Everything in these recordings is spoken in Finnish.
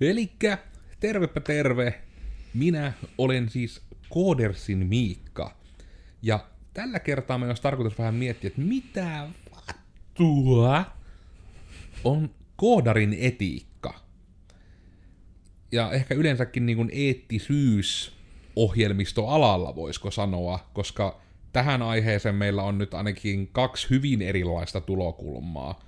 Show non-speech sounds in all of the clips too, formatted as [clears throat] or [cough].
Elikkä, tervepä terve. Minä olen siis Koodersin Miikka. Ja tällä kertaa me olisi tarkoitus vähän miettiä, että mitä vattua on koodarin etiikka. Ja ehkä yleensäkin niin kuin eettisyys ohjelmistoalalla, voisiko sanoa, koska tähän aiheeseen meillä on nyt ainakin kaksi hyvin erilaista tulokulmaa.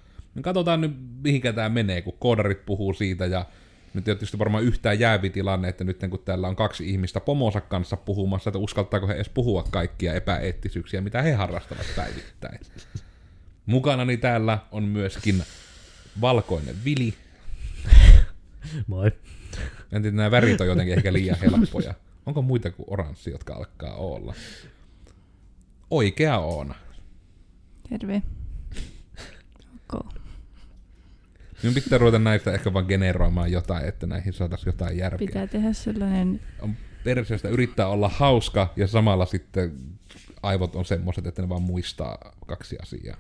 Katsotaan nyt, mihinkä tämä menee, kun koodarit puhuu siitä, ja nyt tietysti varmaan yhtään jäävi tilanne, että nyt kun täällä on kaksi ihmistä pomosa kanssa puhumassa, että uskaltaako he edes puhua kaikkia epäeettisyyksiä, mitä he harrastavat päivittäin. Mukanani täällä on myöskin valkoinen Vili. Moi. En tiedä, nämä värit on jotenkin ehkä liian helppoja. Onko muita kuin oranssi, jotka alkaa olla? Oikea Oona. Terve. Okay. Nyt pitää ruveta näistä ehkä vaan generoimaan jotain, että näihin saataisiin jotain järkeä. Pitää tehdä sellainen... On perseestä yrittää olla hauska ja samalla sitten aivot on semmoiset, että ne vaan muistaa kaksi asiaa.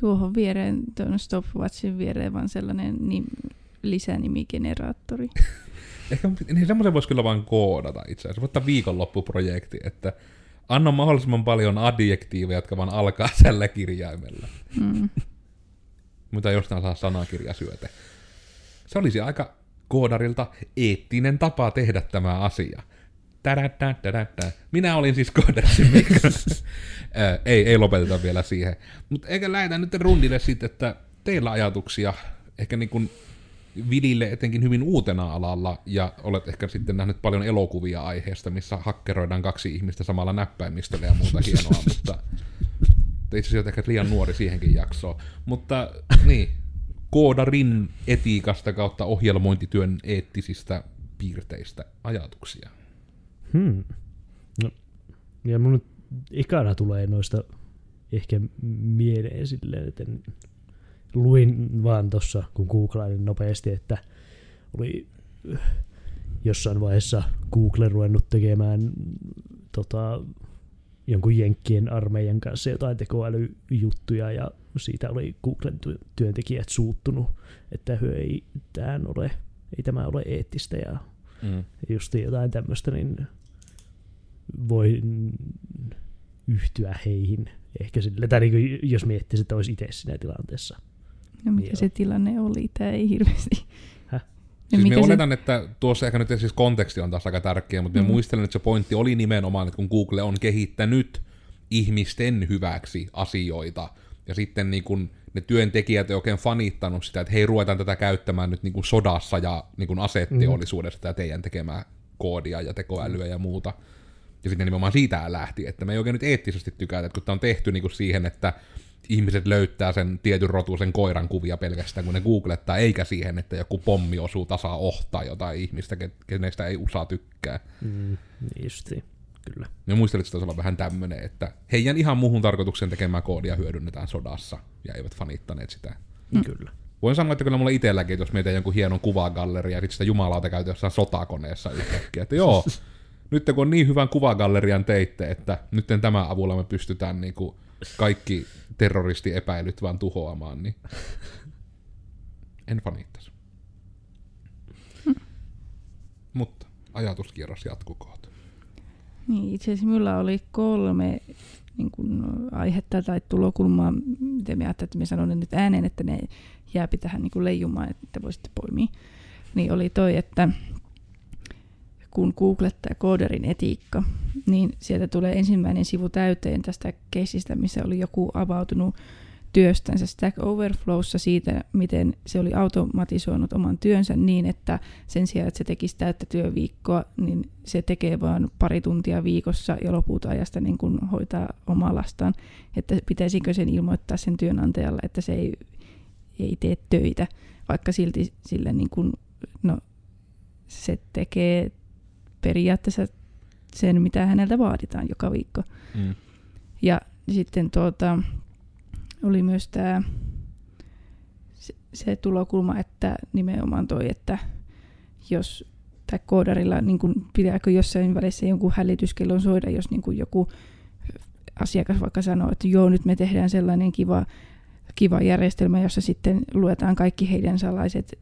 Tuohon viereen, tuon stopwatchin viereen vaan sellainen nim, lisänimigeneraattori. [laughs] Ehkä niin semmoisen voisi kyllä vaan koodata itse asiassa. Voittaa viikonloppuprojekti, että anna mahdollisimman paljon adjektiiveja, jotka vaan alkaa [laughs] tällä kirjaimella. Mm. Mutta jostain saa sanakirjasyöte. Se olisi aika koodarilta eettinen tapa tehdä tämä asia. Tadadda, tadadda. Minä olin siis koodarsin Mikko. [laughs] ei, ei lopeteta vielä siihen. Mutta eikä lähdetä nyt rundille sitten, että teillä ajatuksia, ehkä niin kuin Vilille etenkin hyvin uutena alalla, ja olet ehkä sitten nähnyt paljon elokuvia aiheesta, missä hakkeroidaan kaksi ihmistä samalla näppäimistöllä ja muuta hienoa, mutta itse asiassa ehkä liian nuori siihenkin jaksoon. Mutta niin, koodarin etiikasta kautta ohjelmointityön eettisistä piirteistä ajatuksia. Hmm. No, ja mun nyt ikana tulee noista ehkä mieleen silleen, että luin vaan tuossa, kun googlailin nopeasti, että oli jossain vaiheessa Google ruvennut tekemään tota, jonkun jenkkien armeijan kanssa jotain tekoälyjuttuja ja siitä oli Googlen ty- työntekijät suuttunut, että hyö ei, tähän ole, ei tämä ole eettistä ja Mm. just jotain tämmöistä, niin voi yhtyä heihin ehkä sille, tai niin jos miettisi, että olisi itse siinä tilanteessa. No mikä Joo. se tilanne oli? Tämä ei hirveästi. Siis mikä me se- oletan, että tuossa ehkä nyt siis konteksti on taas aika tärkeä, mutta mm. Mm. me muistelen, että se pointti oli nimenomaan, että kun Google on kehittänyt ihmisten hyväksi asioita, ja sitten niin kun ne työntekijät ei oikein fanittanut sitä, että hei, ruvetaan tätä käyttämään nyt niin kuin sodassa ja niin kuin aseteollisuudessa tätä teidän tekemää koodia ja tekoälyä ja muuta. Ja sitten nimenomaan siitä lähti, että me ei oikein nyt eettisesti tykätä, että kun tämä on tehty niin kuin siihen, että ihmiset löytää sen tietyn rotuisen koiran kuvia pelkästään, kun ne googlettaa, eikä siihen, että joku pommi osuu tasa ohtaa jotain ihmistä, ke- kenestä ei USA tykkää. Mm, niin justiin, kyllä. Me muistelin, että se taisi olla vähän tämmöinen, että heidän ihan muuhun tarkoitukseen tekemää koodia hyödynnetään sodassa, ja eivät fanittaneet sitä. Mm. Kyllä. Voin sanoa, että kyllä mulla itselläkin, että jos meitä jonkun hienon kuvagalleria, ja sitten sitä jumalauta käyty jossain sotakoneessa yhtäkkiä, että joo, [laughs] nyt kun on niin hyvän kuvagallerian teitte, että nyt tämän avulla me pystytään niinku kaikki terroristiepäilyt vaan tuhoamaan, niin en fanittas. Mutta ajatuskierros jatkukoot. Niin, itse asiassa minulla oli kolme niin kuin, aihetta tai tulokulmaa, miten me ajattelin, että me sanon ne nyt ääneen, että ne jääpi tähän niin leijumaan, että voisitte poimia. Niin oli toi, että kun googlettaa kooderin etiikka, niin sieltä tulee ensimmäinen sivu täyteen tästä keisistä, missä oli joku avautunut työstänsä Stack Overflowssa siitä, miten se oli automatisoinut oman työnsä niin, että sen sijaan, että se tekisi täyttä työviikkoa, niin se tekee vain pari tuntia viikossa ja loput ajasta niin kuin hoitaa omaa lastaan. Että pitäisikö sen ilmoittaa sen työnantajalle, että se ei, ei tee töitä, vaikka silti sille niin kuin, no, se tekee periaatteessa sen, mitä häneltä vaaditaan joka viikko. Mm. Ja sitten tuota, oli myös tämä se, se tulokulma, että nimenomaan toi, että jos tai koodarilla niin kun, pitääkö jossain välissä jonkun hälytyskellon soida, jos niin kun joku asiakas vaikka sanoo, että joo, nyt me tehdään sellainen kiva, kiva järjestelmä, jossa sitten luetaan kaikki heidän salaiset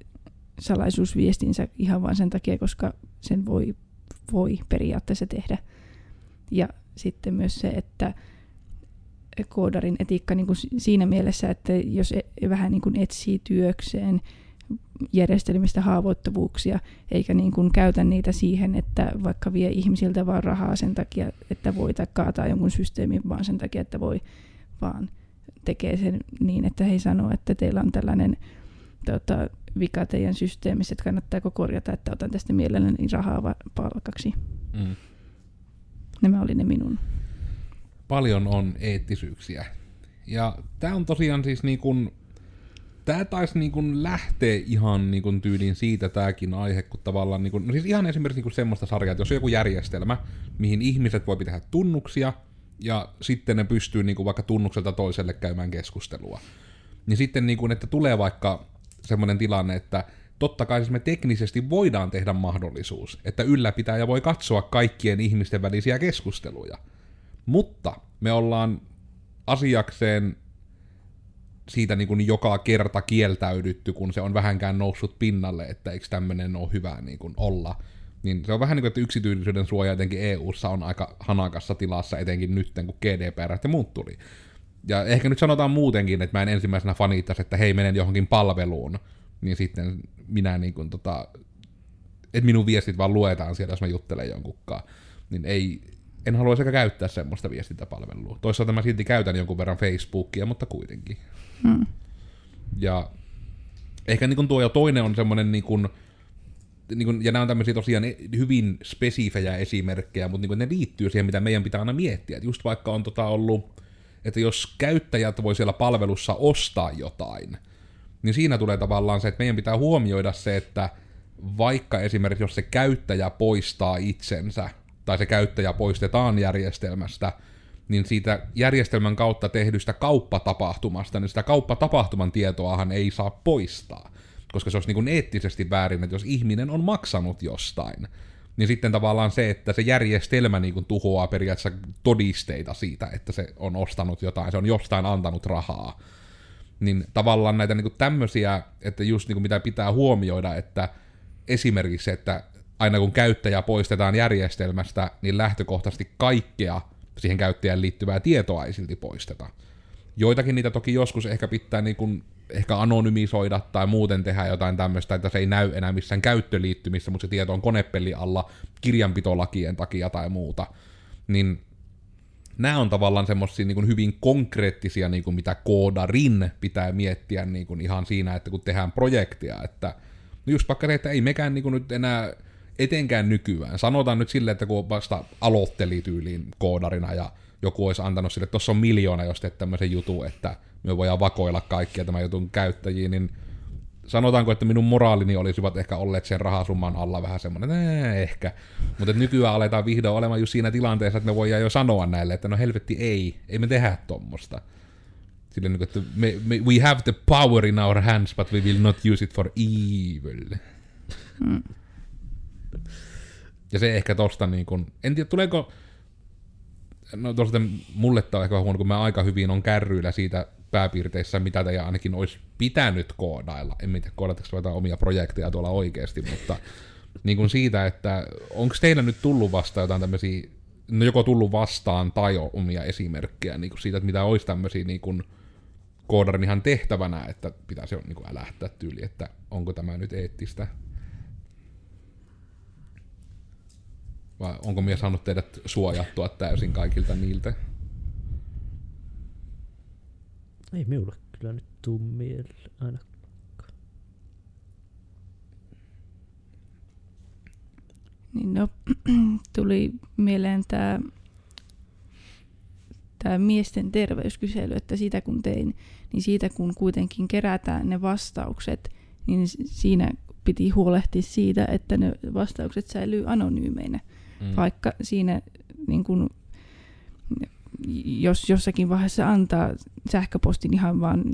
salaisuusviestinsä ihan vain sen takia, koska sen voi, voi periaatteessa tehdä. Ja sitten myös se, että koodarin etiikka niin kuin siinä mielessä, että jos e- vähän niin kuin etsii työkseen järjestelmistä haavoittuvuuksia, eikä niin kuin käytä niitä siihen, että vaikka vie ihmisiltä vaan rahaa sen takia, että voi tai kaataa jonkun systeemin, vaan sen takia, että voi vaan tekee sen niin, että he sanoo, että teillä on tällainen tota, vika teidän systeemissä, että kannattaako korjata, että otan tästä mielelläni rahaa palkaksi. Mm. Nämä oli ne minun. Paljon on eettisyyksiä. Ja tämä on tosiaan siis niin kuin, tämä taisi niin kuin lähteä ihan niin kuin tyyliin siitä tämäkin aihe, kun tavallaan, niin kuin, no siis ihan esimerkiksi niin kuin semmoista sarjaa, että jos on joku järjestelmä, mihin ihmiset voi tehdä tunnuksia, ja sitten ne pystyy niin kuin vaikka tunnukselta toiselle käymään keskustelua. Niin sitten, niin kuin, että tulee vaikka semmoinen tilanne, että totta kai siis me teknisesti voidaan tehdä mahdollisuus, että ylläpitäjä voi katsoa kaikkien ihmisten välisiä keskusteluja. Mutta me ollaan asiakseen siitä niin kuin joka kerta kieltäydytty, kun se on vähänkään noussut pinnalle, että eikö tämmöinen ole hyvä niin kuin olla. Niin se on vähän niin kuin, että yksityisyyden suoja etenkin EU-ssa on aika hanakassa tilassa, etenkin nyt, kun GDPR ja muut tuli. Ja ehkä nyt sanotaan muutenkin, että mä en ensimmäisenä fanittaisi, että hei, menen johonkin palveluun, niin sitten minä niin kuin tota, että minun viestit vaan luetaan siellä, jos mä juttelen jonkunkaan. Niin ei, en haluaisi käyttää semmoista viestintäpalvelua. Toisaalta mä silti käytän jonkun verran Facebookia, mutta kuitenkin. Hmm. Ja ehkä niin kuin tuo ja toinen on semmoinen, niin kuin, niin kuin, ja nämä on tämmöisiä tosiaan hyvin spesifejä esimerkkejä, mutta niin kuin ne liittyy siihen, mitä meidän pitää aina miettiä. Et just vaikka on tota ollut, että jos käyttäjät voi siellä palvelussa ostaa jotain, niin siinä tulee tavallaan se, että meidän pitää huomioida se, että vaikka esimerkiksi jos se käyttäjä poistaa itsensä, tai se käyttäjä poistetaan järjestelmästä, niin siitä järjestelmän kautta tehdystä kauppatapahtumasta, niin sitä kauppatapahtuman tietoahan ei saa poistaa. Koska se olisi niin kuin eettisesti väärin, että jos ihminen on maksanut jostain, niin sitten tavallaan se, että se järjestelmä niin kuin tuhoaa periaatteessa todisteita siitä, että se on ostanut jotain, se on jostain antanut rahaa. Niin tavallaan näitä niin kuin tämmöisiä, että just niin kuin mitä pitää huomioida, että esimerkiksi että aina kun käyttäjä poistetaan järjestelmästä, niin lähtökohtaisesti kaikkea siihen käyttäjään liittyvää tietoa ei silti poisteta. Joitakin niitä toki joskus ehkä pitää niin kuin ehkä anonymisoida tai muuten tehdä jotain tämmöistä, että se ei näy enää missään käyttöliittymissä, mutta se tieto on konepelli alla kirjanpitolakien takia tai muuta. Niin nämä on tavallaan semmoisia niin hyvin konkreettisia, niin kuin mitä koodarin pitää miettiä niin kuin ihan siinä, että kun tehdään projektia, että no just vaikka se, että ei mekään niin kuin nyt enää etenkään nykyään. Sanotaan nyt silleen, että kun vasta aloitteli tyyliin koodarina ja joku olisi antanut sille, että tuossa on miljoona, jos teet tämmöisen jutun, että me voidaan vakoilla kaikkia tämän jutun käyttäjiä, niin sanotaanko, että minun moraalini olisivat ehkä olleet sen rahasumman alla vähän semmoinen, että ehkä. Mutta nykyään aletaan vihdoin olemaan just siinä tilanteessa, että me voidaan jo sanoa näille, että no helvetti ei, ei me tehdä tuommoista. Silleen, niin että me, me, we have the power in our hands, but we will not use it for evil. Mm. Ja se ehkä tosta niin kun, en tiedä tuleeko, no tosta mulle tämä on ehkä huono, kun mä aika hyvin on kärryillä siitä pääpiirteissä, mitä teidän ainakin olisi pitänyt koodailla. En tiedä, koodatteko jotain omia projekteja tuolla oikeasti, mutta niin kuin siitä, että onko teillä nyt tullut vastaan jotain tämmöisiä, no joko tullut vastaan tai omia esimerkkejä niin kuin siitä, että mitä olisi tämmöisiä niin kuin koodarin ihan tehtävänä, että pitäisi niin kuin älähtää tyyli, että onko tämä nyt eettistä Vai onko mies saanut teidät suojattua täysin kaikilta niiltä? Ei minulle kyllä nyt tuu mieleen aina. Niin no, [clears throat] tuli mieleen tämä tämä miesten terveyskysely, että siitä kun tein, niin siitä kun kuitenkin kerätään ne vastaukset, niin siinä piti huolehtia siitä, että ne vastaukset säilyy anonyymeinä. Mm. Vaikka siinä niin kun, jos jossakin vaiheessa antaa sähköpostin ihan vaan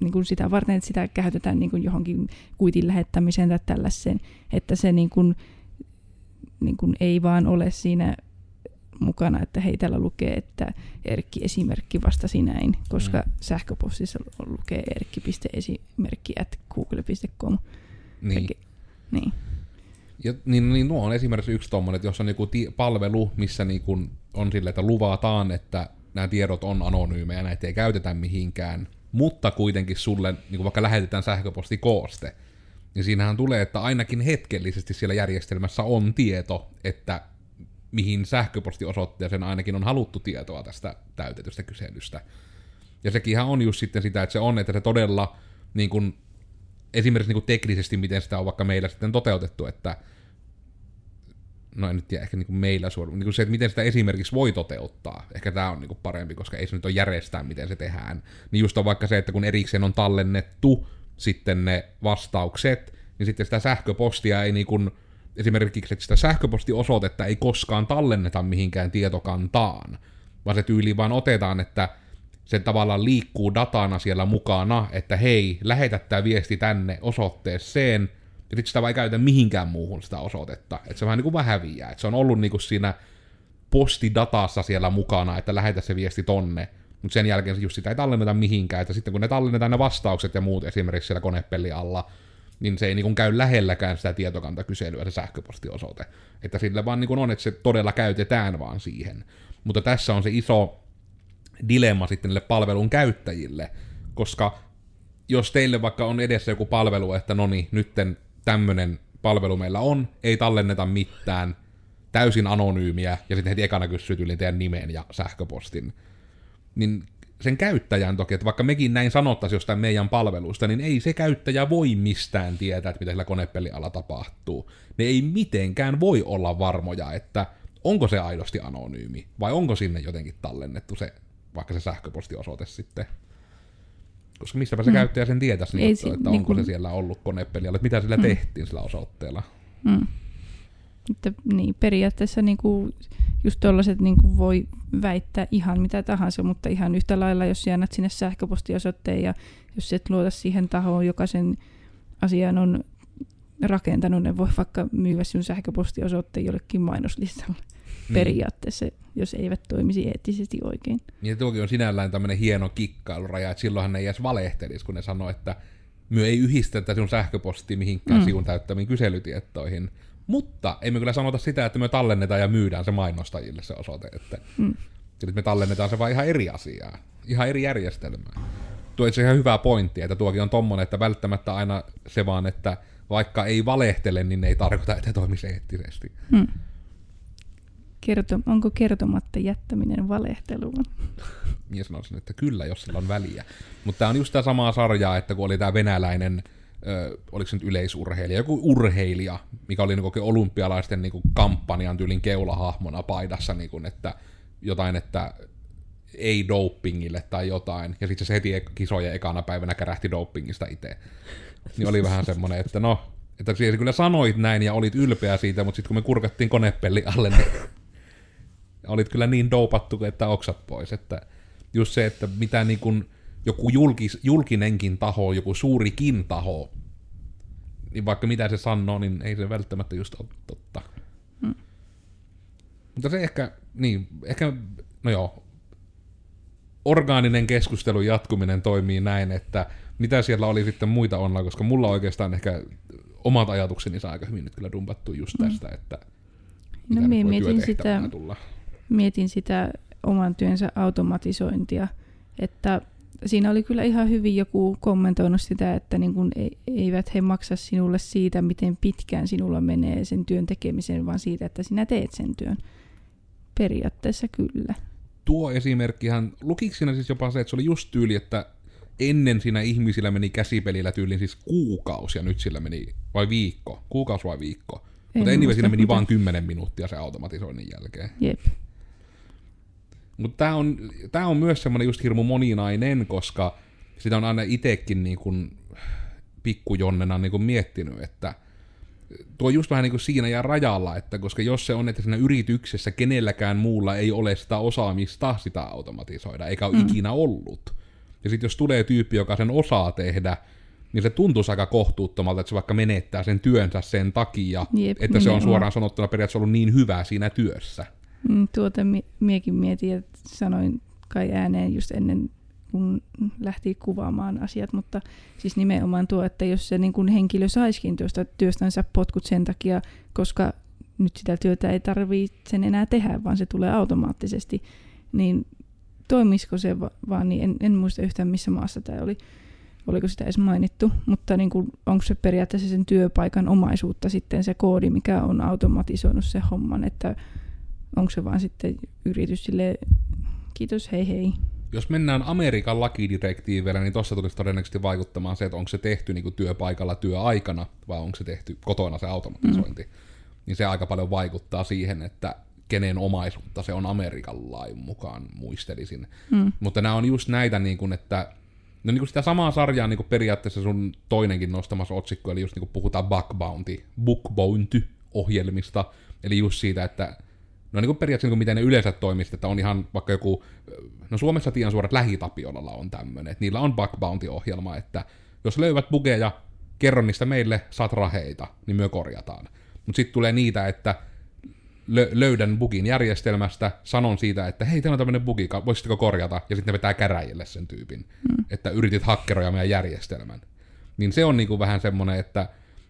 niin kuin sitä varten, että sitä käytetään niin kuin johonkin kuitin lähettämiseen tai tällaiseen, että se niin kuin, niin kuin ei vaan ole siinä mukana, että hei täällä lukee, että Erkki esimerkki vastasi näin, koska mm. sähköpostissa lukee erkki.esimerkki at google.com. Niin. Eikä- Niin. Ja, niin, niin nuo on esimerkiksi yksi tommonen, että jos on niinku ti- palvelu, missä niinku on sille, että luvataan, että nämä tiedot on anonyymejä, näitä ei käytetä mihinkään, mutta kuitenkin sulle niinku vaikka lähetetään sähköpostikooste, niin siinähän tulee, että ainakin hetkellisesti siellä järjestelmässä on tieto, että mihin sähköpostiosoitteeseen ainakin on haluttu tietoa tästä täytetystä kyselystä. Ja sekin on just sitten sitä, että se on, että se todella niin kuin, esimerkiksi niin kuin teknisesti, miten sitä on vaikka meillä sitten toteutettu, että no en nyt tiedä, ehkä niin kuin meillä suoraan, niin kuin se, että miten sitä esimerkiksi voi toteuttaa, ehkä tämä on niin kuin parempi, koska ei se nyt ole järjestää, miten se tehdään. Niin just on vaikka se, että kun erikseen on tallennettu sitten ne vastaukset, niin sitten sitä sähköpostia ei niin kuin, esimerkiksi että sitä sähköpostiosoitetta ei koskaan tallenneta mihinkään tietokantaan, vaan se tyyli vaan otetaan, että se tavallaan liikkuu datana siellä mukana, että hei, lähetä tämä viesti tänne osoitteeseen, ja sitten sitä ei käytä mihinkään muuhun sitä osoitetta. Että se vähän niin kuin vähän häviää. Että se on ollut niin kuin siinä postidatassa siellä mukana, että lähetä se viesti tonne, mutta sen jälkeen just sitä ei tallenneta mihinkään, että sitten kun ne tallennetaan ne vastaukset ja muut esimerkiksi siellä konepelli alla, niin se ei niin kuin käy lähelläkään sitä tietokantakyselyä se sähköpostiosoite. Että sillä vaan niin kuin on, että se todella käytetään vaan siihen. Mutta tässä on se iso dilemma sitten niille palvelun käyttäjille, koska jos teille vaikka on edessä joku palvelu, että no niin, nytten tämmönen palvelu meillä on, ei tallenneta mitään, täysin anonyymiä, ja sitten heti ekana kysyy tyyliin teidän nimen ja sähköpostin, niin sen käyttäjän toki, että vaikka mekin näin sanottaisiin jostain meidän palvelusta, niin ei se käyttäjä voi mistään tietää, että mitä sillä konepeliala tapahtuu. Ne ei mitenkään voi olla varmoja, että onko se aidosti anonyymi, vai onko sinne jotenkin tallennettu se, vaikka se sähköpostiosoite sitten. Koska mistäpä se Mm. käyttäjä sen tietäisi, niin, si- että niin onko se kun- siellä ollut konepelialla, että mitä sillä Mm. tehtiin sillä osoitteella. Mm. Että, niin, periaatteessa niin kuin, just tuollaiset niin kuin voi väittää ihan mitä tahansa, mutta ihan yhtä lailla, jos sä annat sinne sähköpostiosoitteen ja jos et luota siihen tahoon, joka sen asian on rakentanut, ne voi vaikka myydä sinun sähköpostiosoitteen jollekin mainoslistalle Niin. periaatteessa, jos eivät toimisi eettisesti oikein. Niin tuokin on sinällään tämmöinen hieno kikkailuraja, että silloinhan ne ei edes valehtelisi, kun ne sanoo, että myö ei yhdistetä sinun sähköpostiin mihinkään Mm. mm. sivun täyttämiin kyselytietoihin. Mutta emme kyllä sanota sitä, että me tallennetaan ja myydään se mainostajille se osoite, että Mm. Eli me tallennetaan se vaan ihan eri asiaa, ihan eri järjestelmää. Tuo itse ihan hyvä pointti, että tuokin on tommonen, että välttämättä aina se vaan, että vaikka ei valehtele, niin ei tarkoita, että toimisi eettisesti. Mm. Kerto, onko kertomatta jättäminen valehtelua? [laughs] Minä sanoisin, että kyllä, jos sillä on väliä. Mutta tämä on just tämä samaa sarjaa, että kun oli tämä venäläinen, ö, oliko se nyt yleisurheilija, joku urheilija, mikä oli niinku olympialaisten niinku kampanjan tyylin keulahahmona paidassa, niinku, että jotain, että ei dopingille tai jotain, ja sitten se heti kisojen ekana päivänä kärähti dopingista itse. Niin oli vähän semmoinen, että no, että siis kyllä sanoit näin ja olit ylpeä siitä, mutta sitten kun me kurkattiin konepelli alle, niin [laughs] olit kyllä niin doupattu, että oksat pois, että just se, että mitä niin kuin joku julkis, julkinenkin taho, joku suurikin taho, niin vaikka mitä se sanoo, niin ei se välttämättä just ole totta. Mm. Mutta se ehkä, niin, ehkä, no joo, orgaaninen keskustelun jatkuminen toimii näin, että mitä siellä oli sitten muita online, koska mulla oikeastaan ehkä omat ajatukseni saa aika hyvin nyt kyllä dumpattu just Mm. tästä, että No mitä minä voi mietin sitä, tulla. mietin sitä oman työnsä automatisointia, että siinä oli kyllä ihan hyvin joku kommentoinut sitä, että niin kun ei- eivät he maksa sinulle siitä, miten pitkään sinulla menee sen työn tekemiseen, vaan siitä, että sinä teet sen työn. Periaatteessa kyllä. tuo esimerkkihän, lukiko siinä siis jopa se, että se oli just tyyli, että ennen siinä ihmisillä meni käsipelillä tyyliin siis kuukausi ja nyt sillä meni, vai viikko, kuukausi vai viikko. En Mutta anyway, muista, siinä meni vaan 10 minuuttia se automatisoinnin jälkeen. Jep. Mutta tämä on, tää on myös semmoinen just hirmu moninainen, koska sitä on aina itekin niin kuin pikkujonnena niin kuin miettinyt, että tuo just vähän niin kuin siinä ja rajalla, että koska jos se on, että siinä yrityksessä kenelläkään muulla ei ole sitä osaamista sitä automatisoida, eikä ole mm. ikinä ollut. Ja sitten jos tulee tyyppi, joka sen osaa tehdä, niin se tuntuisi aika kohtuuttomalta, että se vaikka menettää sen työnsä sen takia, Jep, että se on suoraan sanottuna periaatteessa ollut niin hyvä siinä työssä. Mm, Tuota mi- miekin mietin, että sanoin kai ääneen just ennen kun lähti kuvaamaan asiat, mutta siis nimenomaan tuo, että jos se niin kuin henkilö saisikin tuosta työstänsä potkut sen takia, koska nyt sitä työtä ei tarvitse enää tehdä, vaan se tulee automaattisesti, niin toimisiko se va- vaan niin, en, en muista yhtään missä maassa tämä oli, oliko sitä edes mainittu, mutta niin kuin, onko se periaatteessa sen työpaikan omaisuutta sitten se koodi, mikä on automatisoinut se homman, että onko se vaan sitten yritys sille kiitos, hei hei. Jos mennään Amerikan lakidirektiiveillä, niin tuossa tulisi todennäköisesti vaikuttamaan se, että onko se tehty niin kuin työpaikalla työaikana vai onko se tehty kotona se automatisointi. Mm. Niin se aika paljon vaikuttaa siihen, että kenen omaisuutta se on Amerikan lain mukaan, muistelisin. Mm. Mutta nämä on just näitä, niin kuin, että no niin kuin sitä samaa sarjaa niin kuin periaatteessa sun toinenkin nostamassa otsikko, eli just niin kuin puhutaan bug bounty, book bounty ohjelmista, eli just siitä, että no niin kuin periaatteessa niin kuin miten ne yleensä toimisi, että on ihan vaikka joku, no Suomessa tiedän suorat lähitapiolalla on tämmöinen, että niillä on bug bounty-ohjelma, että jos löydät bugeja, kerro niistä meille, saat raheita, niin me korjataan. Mutta sitten tulee niitä, että lö- löydän bugin järjestelmästä, sanon siitä, että hei, teillä on tämmöinen bugi, voisitteko korjata, ja sitten ne vetää käräjille sen tyypin, mm. että yritit hakkeroja meidän järjestelmän. Niin se on niinku vähän semmonen, että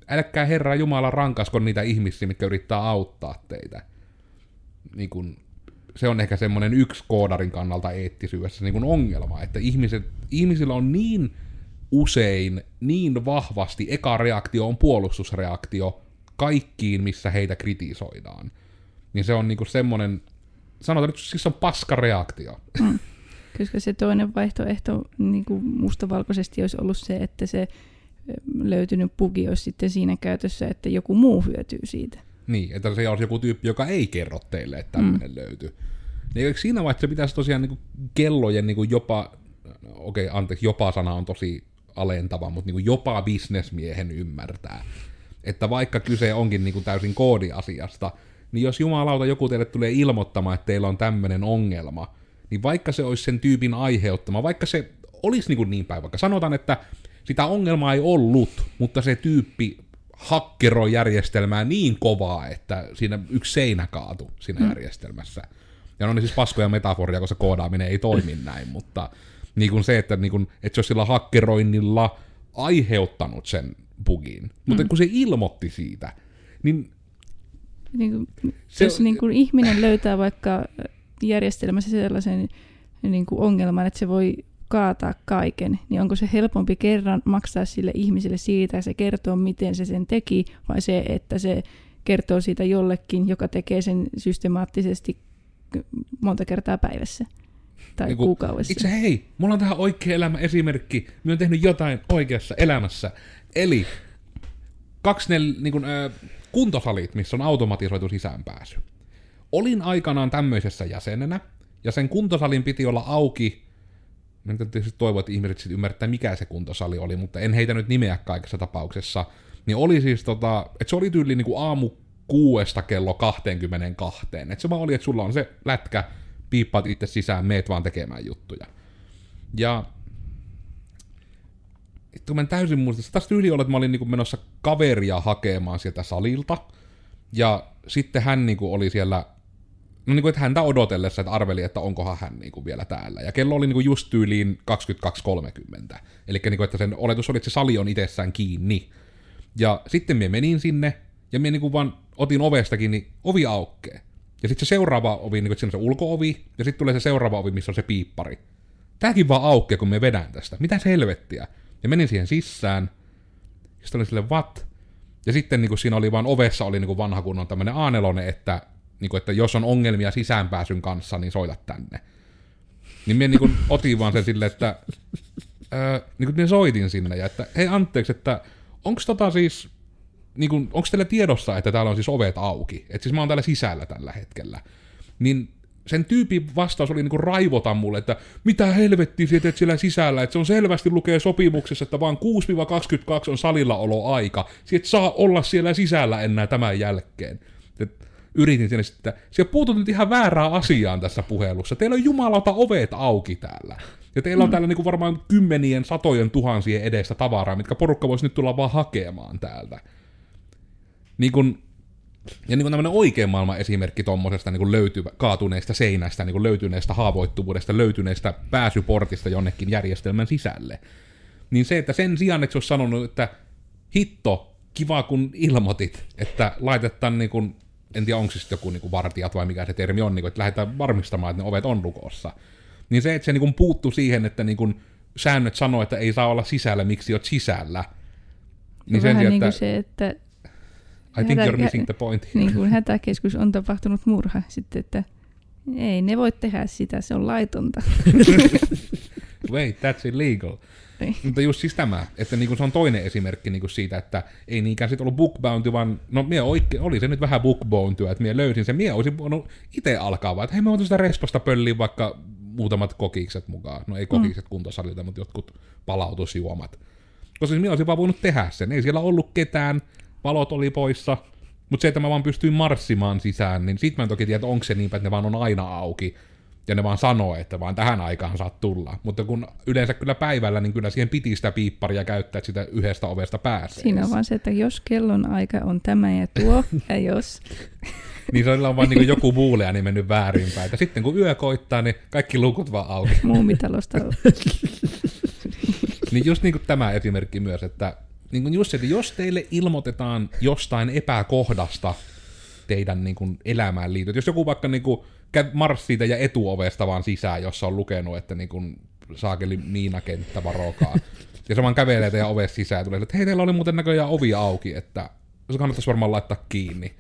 älkää Herra Jumala rankasko niitä ihmisiä, mitkä yrittää auttaa teitä. Niin kun, se on ehkä semmoinen yksi koodarin kannalta eettisyydessä niin kun ongelma, että ihmiset, ihmisillä on niin usein, niin vahvasti, eka reaktio on puolustusreaktio kaikkiin, missä heitä kritisoidaan. Niin se on niinku semmoinen, sanotaan nyt, siis on paskareaktio. Mm. Koska se toinen vaihtoehto niin kuin mustavalkoisesti olisi ollut se, että se löytynyt bugi olisi sitten siinä käytössä, että joku muu hyötyy siitä. Niin, että se olisi joku tyyppi, joka ei kerro teille, että tämmöinen mm. löytyy. Niin eikö siinä vaiheessa pitäisi tosiaan niinku kellojen niinku jopa, okei okay, anteeksi, jopa sana on tosi alentava, mutta niinku jopa bisnesmiehen ymmärtää. Että vaikka kyse onkin niinku täysin koodiasiasta, niin jos jumalauta joku teille tulee ilmoittamaan, että teillä on tämmöinen ongelma, niin vaikka se olisi sen tyypin aiheuttama, vaikka se olisi niin, kuin niin päin, vaikka sanotaan, että sitä ongelmaa ei ollut, mutta se tyyppi hakkeroi järjestelmää niin kovaa, että siinä yksi seinä kaatu siinä mm. järjestelmässä. Ja ne on siis paskoja metaforia, koska koodaaminen ei toimi [laughs] näin, mutta niin kuin se, että, niin kuin, että se olisi sillä hakkeroinnilla aiheuttanut sen bugin. Mutta Mm. kun se ilmoitti siitä, niin Niin kuin, Se- jos niin kuin ihminen löytää vaikka järjestelmässä sellaisen niin kuin ongelman, että se voi kaataa kaiken, niin onko se helpompi kerran maksaa sille ihmiselle siitä, ja se kertoo, miten se sen teki, vai se, että se kertoo siitä jollekin, joka tekee sen systemaattisesti monta kertaa päivässä tai Niinku, kuukaudessa. Itse hei, mulla on tähän oikea elämä esimerkki. Mä oon tehnyt jotain oikeassa elämässä. Eli kaksi nel, niin kun, ö, kuntosalit, missä on automatisoitu sisäänpääsy. Olin aikanaan tämmöisessä jäsenenä, ja sen kuntosalin piti olla auki. Mä tietysti toivon, että ihmiset sitten ymmärtää, mikä se kuntosali oli, mutta en heitä nyt nimeä kaikessa tapauksessa. Niin oli siis tota, että se oli tyyli niin kuin aamu kuudesta kello 22. Että se vaan oli, että sulla on se lätkä, piippaat itse sisään, meet vaan tekemään juttuja. Ja vittu, mä en täysin muista. Taas tyyli oli, että mä olin niinku menossa kaveria hakemaan sieltä salilta. Ja sitten hän niinku oli siellä, no niinku, että häntä odotellessa, että arveli, että onkohan hän niinku vielä täällä. Ja kello oli niinku just tyyliin 22.30. Eli niinku, että sen oletus oli, että se sali on itsessään kiinni. Ja sitten me menin sinne, ja me niinku vaan otin ovestakin, niin ovi aukkee. Ja sitten se seuraava ovi, niin että siinä on se ulkoovi, ja sitten tulee se seuraava ovi, missä on se piippari. Tääkin vaan aukeaa, kun me vedän tästä. Mitä helvettiä? Ja menin siihen sisään. Ja sitten oli sille what? Ja sitten niin kuin siinä oli vaan ovessa oli niin kuin vanha kunnon tämmöinen A4, että, niin kuin, että jos on ongelmia sisäänpääsyn kanssa, niin soita tänne. Niin minä niin kuin [laughs] otin vaan sen silleen, että öö, niin kuin minä soitin sinne, ja että hei anteeksi, että onko tota siis, niin kuin, onko teillä tiedossa, että täällä on siis ovet auki? Että siis mä oon täällä sisällä tällä hetkellä. Niin sen tyypin vastaus oli niinku raivota mulle, että mitä helvettiä teet siellä sisällä, että se on selvästi lukee sopimuksessa, että vaan 6-22 on salilla oloaika, sä et saa olla siellä sisällä enää tämän jälkeen. Et yritin sinne sitten, että sä puutut nyt ihan väärään asiaan tässä puhelussa, teillä on jumalauta ovet auki täällä. Ja teillä on täällä niinku varmaan kymmenien, satojen tuhansien edestä tavaraa, mitkä porukka voisi nyt tulla vaan hakemaan täältä. Niin kun, Ja niin kuin tämmöinen oikean maailman esimerkki tuommoisesta niin löytyvä, kaatuneesta seinästä, niin löytyneestä haavoittuvuudesta, löytyneestä pääsyportista jonnekin järjestelmän sisälle. Niin se, että sen sijaan, että se olisi sanonut, että hitto, kiva kun ilmoitit, että laitetaan niin kuin, en tiedä onko se joku niin kuin vartijat vai mikä se termi on, niin kuin, että lähdetään varmistamaan, että ne ovet on lukossa. Niin se, että se niin kuin puuttu siihen, että niin kuin säännöt sanoo, että ei saa olla sisällä, miksi oot sisällä. Niin Vähän niin kuin että, se, että I think you're missing the point. Niin kuin hätäkeskus on tapahtunut murha sitten, että ei ne voi tehdä sitä, se on laitonta. [laughs] Wait, that's illegal. Ei. Mutta just siis tämä, että niinku se on toinen esimerkki niinku siitä, että ei niinkään sit ollut bookbounty, vaan no mie oike, oli se nyt vähän bookbountyä, että mie löysin sen, mie olisin voinut itse alkaa vaan, että hei mä otan sitä resposta pölliin vaikka muutamat kokikset mukaan. No ei kokikset mm. kuntosalilta, mutta jotkut palautusjuomat. Koska siis mie olisin vaan voinut tehdä sen, ei siellä ollut ketään, valot oli poissa, mutta se, että mä vaan pystyin marssimaan sisään, niin sit mä en toki tiedä, että onko se niin, että ne vaan on aina auki, ja ne vaan sanoo, että vaan tähän aikaan saat tulla. Mutta kun yleensä kyllä päivällä, niin kyllä siihen piti sitä piipparia käyttää, että sitä yhdestä ovesta pääsee. Siinä on vaan se, että jos kellon aika on tämä ja tuo, [laughs] ja jos... niin se on vaan niin joku buulea niin mennyt väärinpäin. Ja sitten kun yö koittaa, niin kaikki lukut vaan auki. Muumitalosta. [laughs] niin just niin kuin tämä esimerkki myös, että niin kuin just, että jos teille ilmoitetaan jostain epäkohdasta teidän niin kuin elämään liittyen, jos joku vaikka niin kuin marssii ja etuovesta vaan sisään, jossa on lukenut, että niin kuin saakeli miinakenttä varokaa, ja se vaan kävelee teidän ovesta sisään ja tulee, että hei, teillä oli muuten näköjään ovi auki, että se kannattaisi varmaan laittaa kiinni.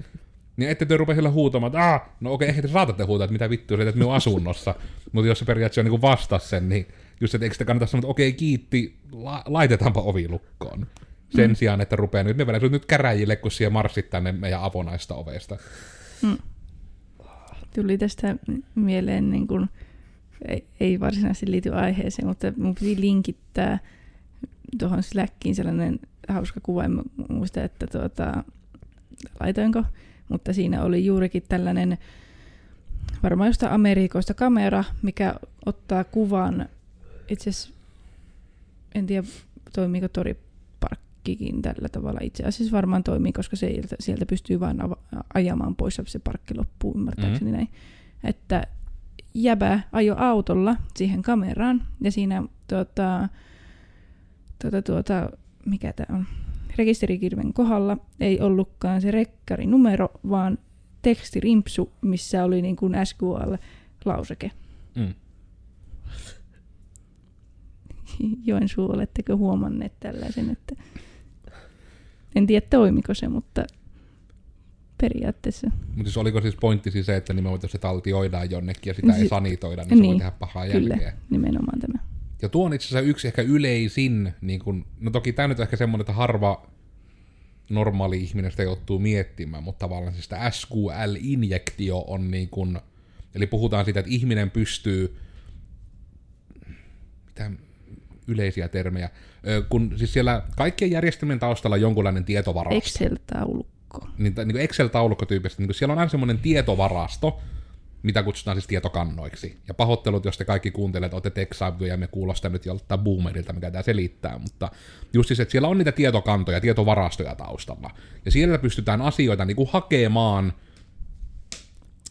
Niin ette te rupea sillä huutamaan, että ah, no okei, ehkä te saatatte huutaa, että mitä vittua sä teet minun asunnossa, mutta jos se periaatteessa on niin vastas sen, niin just, että eikö sitä kannata sanoa, että okei, kiitti, la- laitetaanpa ovi lukkoon sen mm. sijaan, että rupeaa nyt, me vedän nyt käräjille, kun siellä marssit tänne meidän avonaista ovesta. Mm. Tuli tästä mieleen, niin kun, ei, ei varsinaisesti liity aiheeseen, mutta mun piti linkittää tuohon Slackiin sellainen hauska kuva, en muista, että tuota, laitoinko, mutta siinä oli juurikin tällainen varmaan jostain Amerikoista kamera, mikä ottaa kuvan, itse asiassa en tiedä toimiiko tori parkkikin tällä tavalla itse asiassa varmaan toimii, koska sieltä, sieltä pystyy vain ajamaan pois, se parkki loppuu, ymmärtääkseni mm-hmm. näin. Että jäbä ajo autolla siihen kameraan, ja siinä tuota, tuota, tuota, mikä tämä on, rekisterikirven kohdalla ei ollutkaan se rekkarinumero, vaan tekstirimpsu, missä oli niin kuin SQL-lauseke. Mm. [laughs] Joensuu, oletteko huomanneet tällaisen, että en tiedä toimiko se, mutta periaatteessa. Mutta siis oliko siis pointti siis se, että nimenomaan se taltioidaan jonnekin ja sitä si- ei sanitoida, niin, niin se voi niin, tehdä pahaa kyllä, jälkeä. nimenomaan tämä. Ja tuo on itse asiassa yksi ehkä yleisin, niin kun, no toki tämä nyt on ehkä semmoinen, että harva normaali ihminen sitä joutuu miettimään, mutta tavallaan siis sitä SQL-injektio on niin kun, eli puhutaan siitä, että ihminen pystyy, mitä yleisiä termejä, kun siis siellä kaikkien järjestelmien taustalla on jonkunlainen tietovarasto. Excel-taulukko. Niin, niin Excel-taulukko tyyppisesti, niin siellä on aina semmoinen tietovarasto, mitä kutsutaan siis tietokannoiksi. Ja pahoittelut, jos te kaikki kuuntelette, olette tech ja me kuulostaa nyt joltain boomerilta, mikä tämä selittää, mutta just siis, että siellä on niitä tietokantoja, tietovarastoja taustalla. Ja siellä pystytään asioita niin kuin hakemaan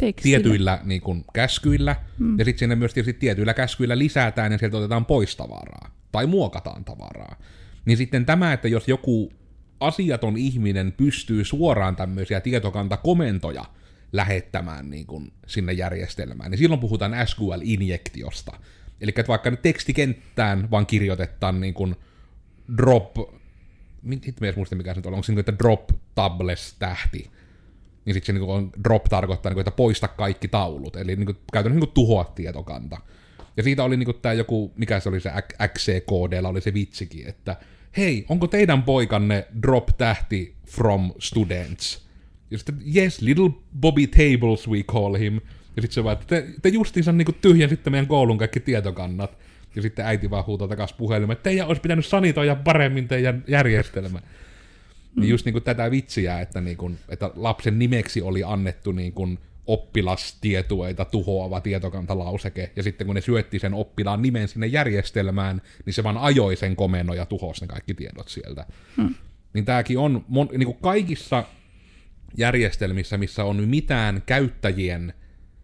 Tekstillä. tietyillä niin kuin, käskyillä, mm. ja sitten sinne myös tietysti tietyillä käskyillä lisätään, ja sieltä otetaan pois tavaraa tai muokataan tavaraa. Niin sitten tämä, että jos joku asiaton ihminen pystyy suoraan tämmöisiä tietokantakomentoja lähettämään niin kuin sinne järjestelmään, niin silloin puhutaan SQL-injektiosta. Eli että vaikka nyt tekstikenttään vaan kirjoitetaan niin kuin drop, itse mies muista mikä se nyt on, onko se niin kuin, että drop tables tähti, niin se niin kuin drop tarkoittaa, niin kuin, että poista kaikki taulut, eli niin kuin, käytännössä niin kuin tuhoa tietokanta. Ja siitä oli niinku tää joku, mikä se oli se XCKD, oli se vitsikin, että hei, onko teidän poikanne drop-tähti from students? Ja sitten, yes, little Bobby Tables we call him. Ja sitten se vaan, että te, te justiinsa niinku tyhjensitte meidän koulun kaikki tietokannat. Ja sitten äiti vaan huutaa takaisin puhelimeen, että teidän olisi pitänyt sanitoida paremmin teidän järjestelmä. Niin mm. Niin just niinku tätä vitsiä, että, niinku, että lapsen nimeksi oli annettu niinku oppilastietueita tuhoava tietokantalauseke, ja sitten kun ne syötti sen oppilaan nimen sinne järjestelmään, niin se vaan ajoi sen komennon ja tuhosi ne kaikki tiedot sieltä. Hmm. Niin tämäkin on mon, niin kuin kaikissa järjestelmissä, missä on mitään käyttäjien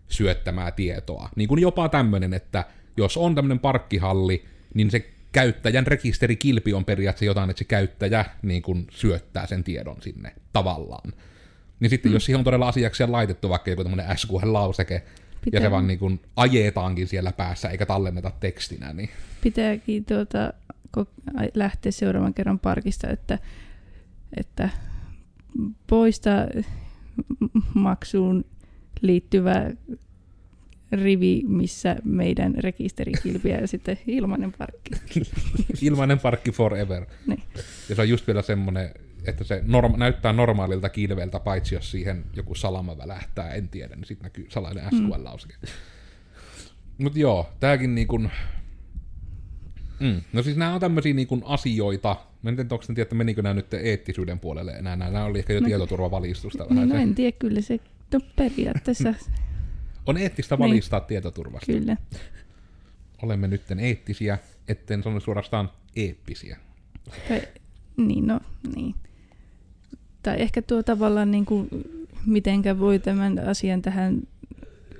syöttämää tietoa. Niin kuin jopa tämmöinen, että jos on tämmöinen parkkihalli, niin se käyttäjän rekisterikilpi on periaatteessa jotain, että se käyttäjä niin kuin syöttää sen tiedon sinne tavallaan. Niin sitten mm. jos siihen on todella asiaksi laitettu vaikka joku tämmöinen SQL-lauseke, Pitää. ja se vaan niin kuin ajetaankin siellä päässä, eikä tallenneta tekstinä, niin... Pitääkin tuota, lähteä seuraavan kerran parkista, että, että poista maksuun liittyvä rivi, missä meidän rekisterikilpiä ja sitten ilmainen parkki. [laughs] ilmainen parkki forever. Niin. Ja se on just vielä semmoinen, että se norma- näyttää normaalilta kilveltä, paitsi jos siihen joku salama välähtää, en tiedä, niin sitten näkyy salainen SQL-lauseke. Mm. Mutta joo, tääkin niinku... Mm. No siis nämä on tämmöisiä niinku asioita, mä en tiedä, onko tiedä, että menikö nämä nyt eettisyyden puolelle enää, nämä oli ehkä jo no, tietoturvavalistusta niin, vähän. No en tiedä, kyllä se no, periaatteessa... [laughs] on eettistä niin. valistaa niin. tietoturvasta. Kyllä. Olemme nytten eettisiä, etten sano suorastaan eeppisiä. Tai, niin, no, niin tai ehkä tuo tavallaan niin kuin, mitenkä voi tämän asian tähän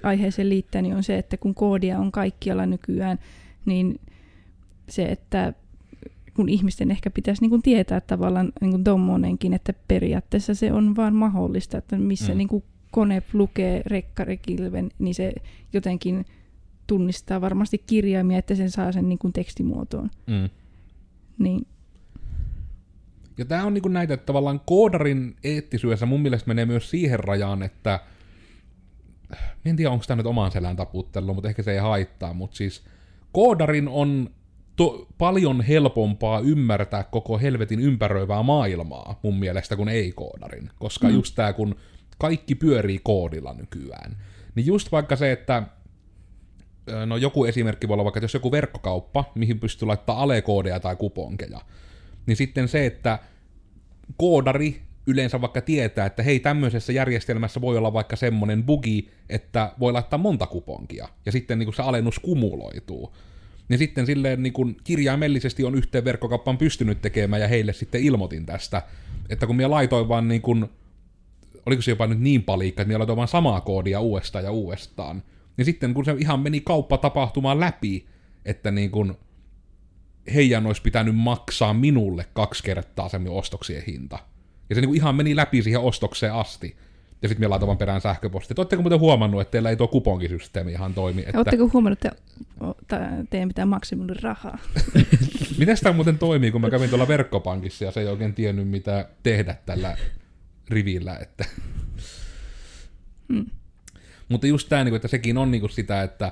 aiheeseen liittää, niin on se, että kun koodia on kaikkialla nykyään, niin se, että kun ihmisten ehkä pitäisi niin kuin tietää tavallaan niin kuin tommonenkin, että periaatteessa se on vaan mahdollista, että missä mm. niin kuin kone lukee rekkarekilven, niin se jotenkin tunnistaa varmasti kirjaimia, että sen saa sen niin kuin tekstimuotoon. Mm. Niin ja tämä on niinku näitä, että tavallaan koodarin eettisyydessä mun mielestä menee myös siihen rajaan, että en tiedä onko tämä nyt oman selän taputtelu, mutta ehkä se ei haittaa, mutta siis koodarin on to- paljon helpompaa ymmärtää koko helvetin ympäröivää maailmaa mun mielestä kuin ei-koodarin, koska mm. just tämä kun kaikki pyörii koodilla nykyään, niin just vaikka se, että no joku esimerkki voi olla vaikka, että jos joku verkkokauppa, mihin pystyy laittaa alekoodeja tai kuponkeja, niin sitten se, että koodari yleensä vaikka tietää, että hei, tämmöisessä järjestelmässä voi olla vaikka semmoinen bugi, että voi laittaa monta kuponkia, ja sitten niin kuin se alennus kumuloituu. Niin sitten silleen niin kuin kirjaimellisesti on yhteen verkkokauppaan pystynyt tekemään, ja heille sitten ilmoitin tästä, että kun minä laitoin vaan niin kuin, oliko se jopa nyt niin palikka, että minä laitoin vaan samaa koodia uudestaan ja uudestaan, niin sitten kun se ihan meni kauppa tapahtumaan läpi, että niin kuin heidän olisi pitänyt maksaa minulle kaksi kertaa sen ostoksien hinta. Ja se niinku ihan meni läpi siihen ostokseen asti. Ja sitten me laitoin perään sähköpostia. Oletteko muuten huomannut, että teillä ei tuo kuponkisysteemi ihan toimi? Että... Oletteko huomannut, että teidän pitää maksaa minulle rahaa? [laughs] Miten tämä muuten toimii, kun mä kävin tuolla verkkopankissa ja se ei oikein tiennyt, mitä tehdä tällä rivillä. Että... [laughs] Hmm. Mutta just tämä, niinku, että sekin on niinku sitä, että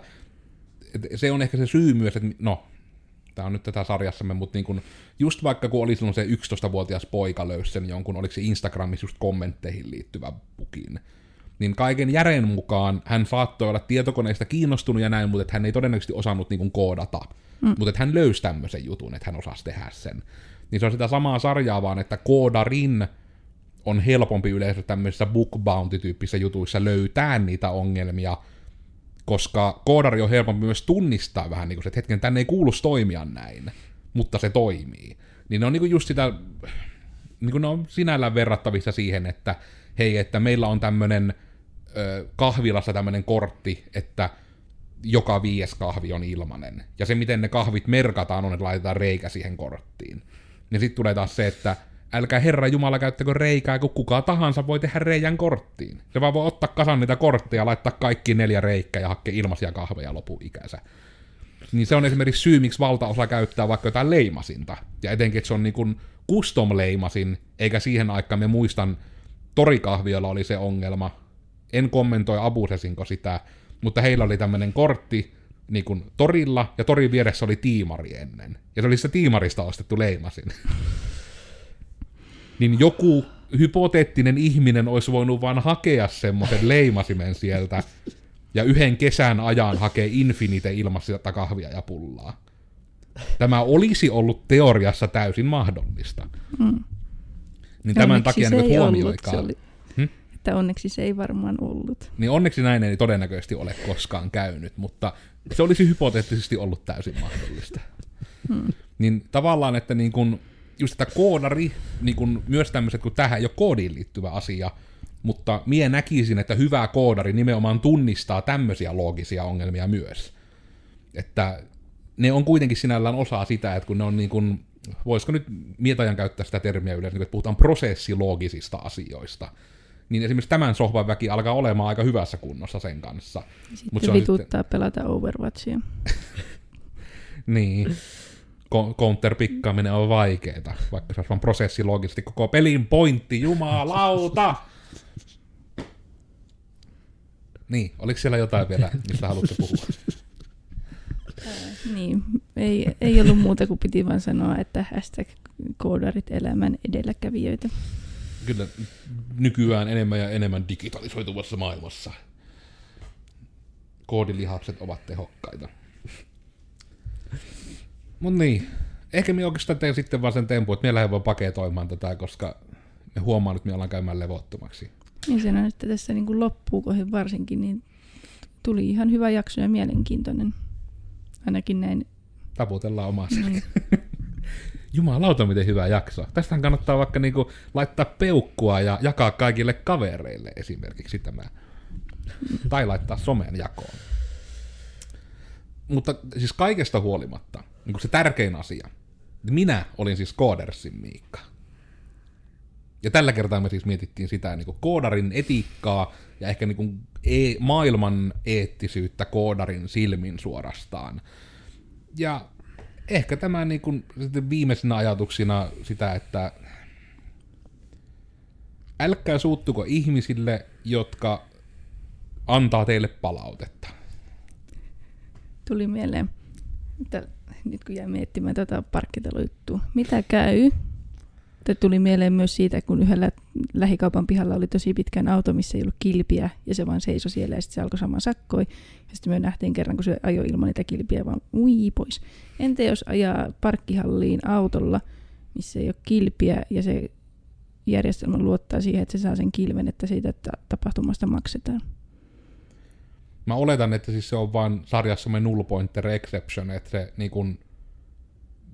se on ehkä se syy myös, että no, tämä on nyt tätä sarjassamme, mutta niin kun, just vaikka kun oli silloin se 11-vuotias poika löysi sen jonkun, oliko se Instagramissa just kommentteihin liittyvä bukin, niin kaiken järjen mukaan hän saattoi olla tietokoneista kiinnostunut ja näin, mutta hän ei todennäköisesti osannut niin kuin koodata. Mm. Mutta hän löysi tämmöisen jutun, että hän osasi tehdä sen. Niin se on sitä samaa sarjaa vaan, että koodarin on helpompi yleensä tämmöisissä book bounty-tyyppisissä jutuissa löytää niitä ongelmia, koska koodari on helpompi myös tunnistaa vähän niin kuin se, että hetken, tänne ei kuulu toimia näin, mutta se toimii. Niin ne on niin kuin just sitä, niin kuin ne on sinällään verrattavissa siihen, että hei, että meillä on tämmöinen kahvilassa tämmöinen kortti, että joka viides kahvi on ilmanen. Ja se, miten ne kahvit merkataan, on, että laitetaan reikä siihen korttiin. Ja sitten tulee taas se, että älkää Herra Jumala käyttäkö reikää, kun kuka tahansa voi tehdä reijän korttiin. Se vaan voi ottaa kasan niitä kortteja, laittaa kaikki neljä reikkää ja hakea ilmaisia kahveja lopuikänsä. Niin se on esimerkiksi syy, miksi valtaosa käyttää vaikka jotain leimasinta. Ja etenkin, että se on niin kuin custom-leimasin, eikä siihen aikaan me muistan, torikahviolla oli se ongelma. En kommentoi abusesinko sitä, mutta heillä oli tämmöinen kortti, niin kuin torilla, ja torin vieressä oli tiimari ennen. Ja se oli se tiimarista ostettu leimasin. [laughs] niin joku hypoteettinen ihminen olisi voinut vaan hakea semmoisen leimasimen sieltä ja yhden kesän ajan hakee infinite ilmasta kahvia ja pullaa. Tämä olisi ollut teoriassa täysin mahdollista. Mm. Niin tämän onneksi takia nyt huomioikaa. Ollut, oli, hm? Että onneksi se ei varmaan ollut. Niin onneksi näin ei todennäköisesti ole koskaan käynyt, mutta se olisi hypoteettisesti ollut täysin mahdollista. Hmm. Niin tavallaan, että niin kun just että koodari, niin kun myös tämmöiset, kun tähän ei ole koodiin liittyvä asia, mutta mie näkisin, että hyvä koodari nimenomaan tunnistaa tämmöisiä loogisia ongelmia myös. Että ne on kuitenkin sinällään osa sitä, että kun ne on niin kuin, voisiko nyt mietajan käyttää sitä termiä yleensä, niin että puhutaan prosessiloogisista asioista, niin esimerkiksi tämän sohvan väki alkaa olemaan aika hyvässä kunnossa sen kanssa. Sitten Mut se on vituttaa sitten... pelata Overwatchia. [laughs] Niin. Counter-pikkaaminen on vaikeeta, vaikka se olisi vaan prosessilogisesti koko pelin pointti, jumalauta! Niin, oliko siellä jotain vielä, mistä haluatte puhua? Niin, ei, ei ollut muuta kuin piti vaan sanoa, että hashtag koodarit elämän edelläkävijöitä. Kyllä nykyään enemmän ja enemmän digitalisoituvassa maailmassa koodilihakset ovat tehokkaita. Mut niin, ehkä me oikeastaan teen sitten vaan sen tempu, että me lähden vaan paketoimaan tätä, koska me huomaan, että me ollaan käymään levottomaksi. Niin sanon, että tässä niin kuin loppuukohin varsinkin, niin tuli ihan hyvä jakso ja mielenkiintoinen. Ainakin näin. Taputellaan omassa. Niin. [laughs] Jumalauta, miten hyvä jakso. Tästähän kannattaa vaikka niinku laittaa peukkua ja jakaa kaikille kavereille esimerkiksi tämä. Tai laittaa someen jakoon. Mutta siis kaikesta huolimatta, niin se tärkein asia, minä olin siis Koodersin Miikka. Ja tällä kertaa me siis mietittiin sitä niin kuin koodarin etiikkaa ja ehkä niin kuin e- maailman eettisyyttä koodarin silmin suorastaan. Ja ehkä tämä niin kuin, sitten viimeisenä ajatuksina sitä, että älkää suuttuko ihmisille, jotka antaa teille palautetta. Tuli mieleen, että nyt kun jäin miettimään tätä parkkitelujuttua, mitä käy? Tämä tuli mieleen myös siitä, kun yhdellä lähikaupan pihalla oli tosi pitkään auto, missä ei ollut kilpiä, ja se vaan seisoi siellä, ja sitten se alkoi saman sakkoi. Ja sitten me nähtiin kerran, kun se ajoi ilman niitä kilpiä, vaan ui pois. Entä jos ajaa parkkihalliin autolla, missä ei ole kilpiä, ja se järjestelmä luottaa siihen, että se saa sen kilven, että siitä ta- tapahtumasta maksetaan. Mä oletan, että siis se on vaan sarjassamme null pointer exception, että se niin kun,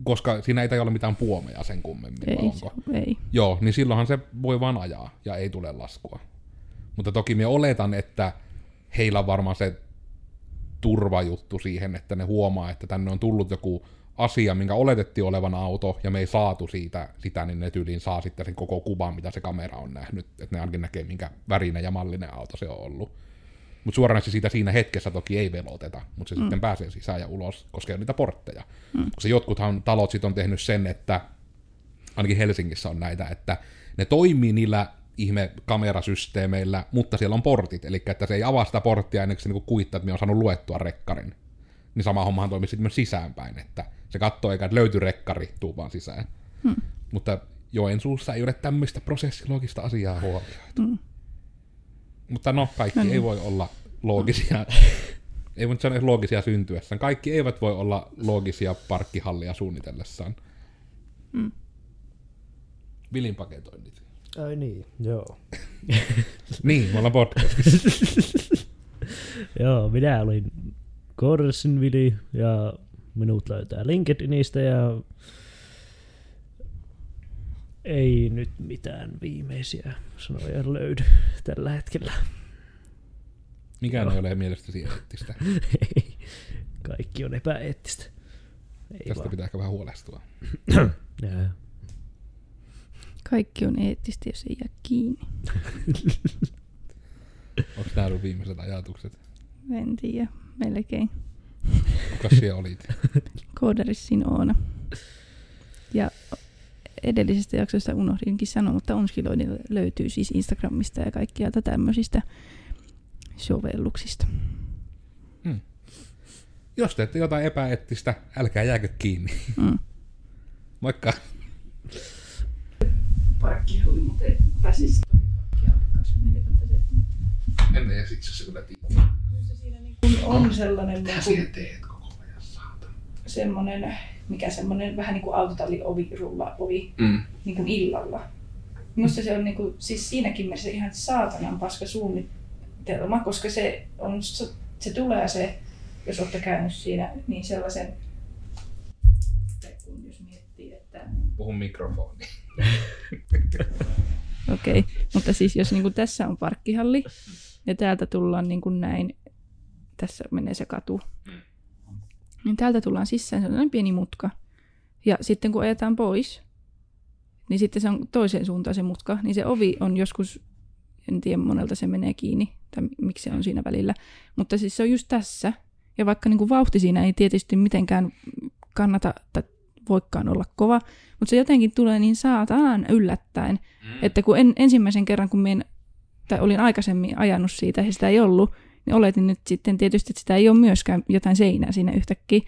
koska siinä ei ole mitään puomeja sen kummemmin, Ei, onko? ei. Joo, niin silloinhan se voi vaan ajaa ja ei tule laskua. Mutta toki me oletan, että heillä on varmaan se turvajuttu siihen, että ne huomaa, että tänne on tullut joku asia, minkä oletettiin olevan auto, ja me ei saatu siitä sitä, niin ne tyyliin saa sitten sen koko kuvan, mitä se kamera on nähnyt, että ne ainakin näkee, minkä värinen ja mallinen auto se on ollut. Mutta suoranaisesti siitä siinä hetkessä toki ei veloteta, mutta se mm. sitten pääsee sisään ja ulos, koska ole niitä portteja. Mm. Koska jotkuthan talot sitten on tehnyt sen, että ainakin Helsingissä on näitä, että ne toimii niillä ihme kamerasysteemeillä, mutta siellä on portit, eli että se ei avaa sitä porttia ennen kuin se niinku kuittaa, että me on saanut luettua rekkarin. Niin sama hommahan toimii sitten myös sisäänpäin, että se katsoo eikä että löyty rekkari, tuu vaan sisään. Hmm. Mutta Joensuussa ei ole tämmöistä prosessilogista asiaa huomioitu. Mm. Mutta no, kaikki No niin. ei voi olla loogisia. [laughs] ei voi sanoa loogisia syntyessään. Kaikki eivät voi olla loogisia parkkihallia suunnitellessaan. Mm. Vilin paketoinnit. Ai niin, joo. [laughs] Niin, me ollaan podcastissa. [laughs] Joo, minä olin Corsin Vili ja minut löytää LinkedInistä ja ei nyt mitään viimeisiä sanoja löydy tällä hetkellä. Mikään Joo. ei ole mielestäsi eettistä. [laughs] Ei, kaikki on epäeettistä. Ei Tästä vaan. pitää ehkä vähän huolestua. [clears throat] Kaikki on eettistä, jos ei jää kiinni. [laughs] Onko nämä ollut viimeiset ajatukset? En tiedä, melkein. Kuka siellä olit? Koodarissin Oona. Ja edellisestä jaksosta unohdinkin sanoa, mutta Onskiloidi löytyy siis Instagramista ja kaikkialta tämmöisistä sovelluksista. Jos teette jotain epäeettistä, älkää jääkö kiinni. Mm. Moikka! Parkki oli muuten pääsis En tiedä, siksi se kyllä tiedä. on sellainen niin teet koko ajan, saatana? semmoinen, mikä semmoinen vähän niin kuin autotalli ovi, rulla ovi, Mm. niin kuin illalla. Minusta se on niin kuin, siis siinäkin mielessä ihan saatanan paska suunnitelma, koska se, on, se tulee se, jos olette käynyt siinä, niin sellaisen, kun jos miettii, että Puhun mikrofoniin. [laughs] Okei, okay. mutta siis jos niin kuin tässä on parkkihalli ja täältä tullaan niin kuin näin, tässä menee se katu, niin täältä tullaan sisään, se on pieni mutka. Ja sitten kun ajetaan pois, niin sitten se on toiseen suuntaan se mutka, niin se ovi on joskus, en tiedä monelta se menee kiinni, tai miksi se on siinä välillä, mutta siis se on just tässä. Ja vaikka niin kuin vauhti siinä ei tietysti mitenkään kannata tai voikaan olla kova, mutta se jotenkin tulee niin saatanan yllättäen, mm. että kun en, ensimmäisen kerran, kun minä tai olin aikaisemmin ajanut siitä ja sitä ei ollut, niin oletin nyt sitten tietysti, että sitä ei ole myöskään jotain seinää siinä yhtäkkiä.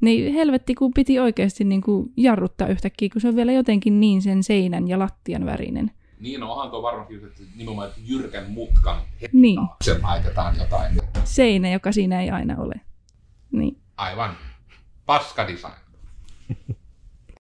Niin helvetti, kun piti oikeasti niin kuin jarruttaa yhtäkkiä, kun se on vielä jotenkin niin sen seinän ja lattian värinen. Niin, no onhan tuo varmaankin että nimenomaan että jyrkän mutkan Niin, se laitetaan jotain. seinä, joka siinä ei aina ole. Niin. Aivan. Paska design. [laughs]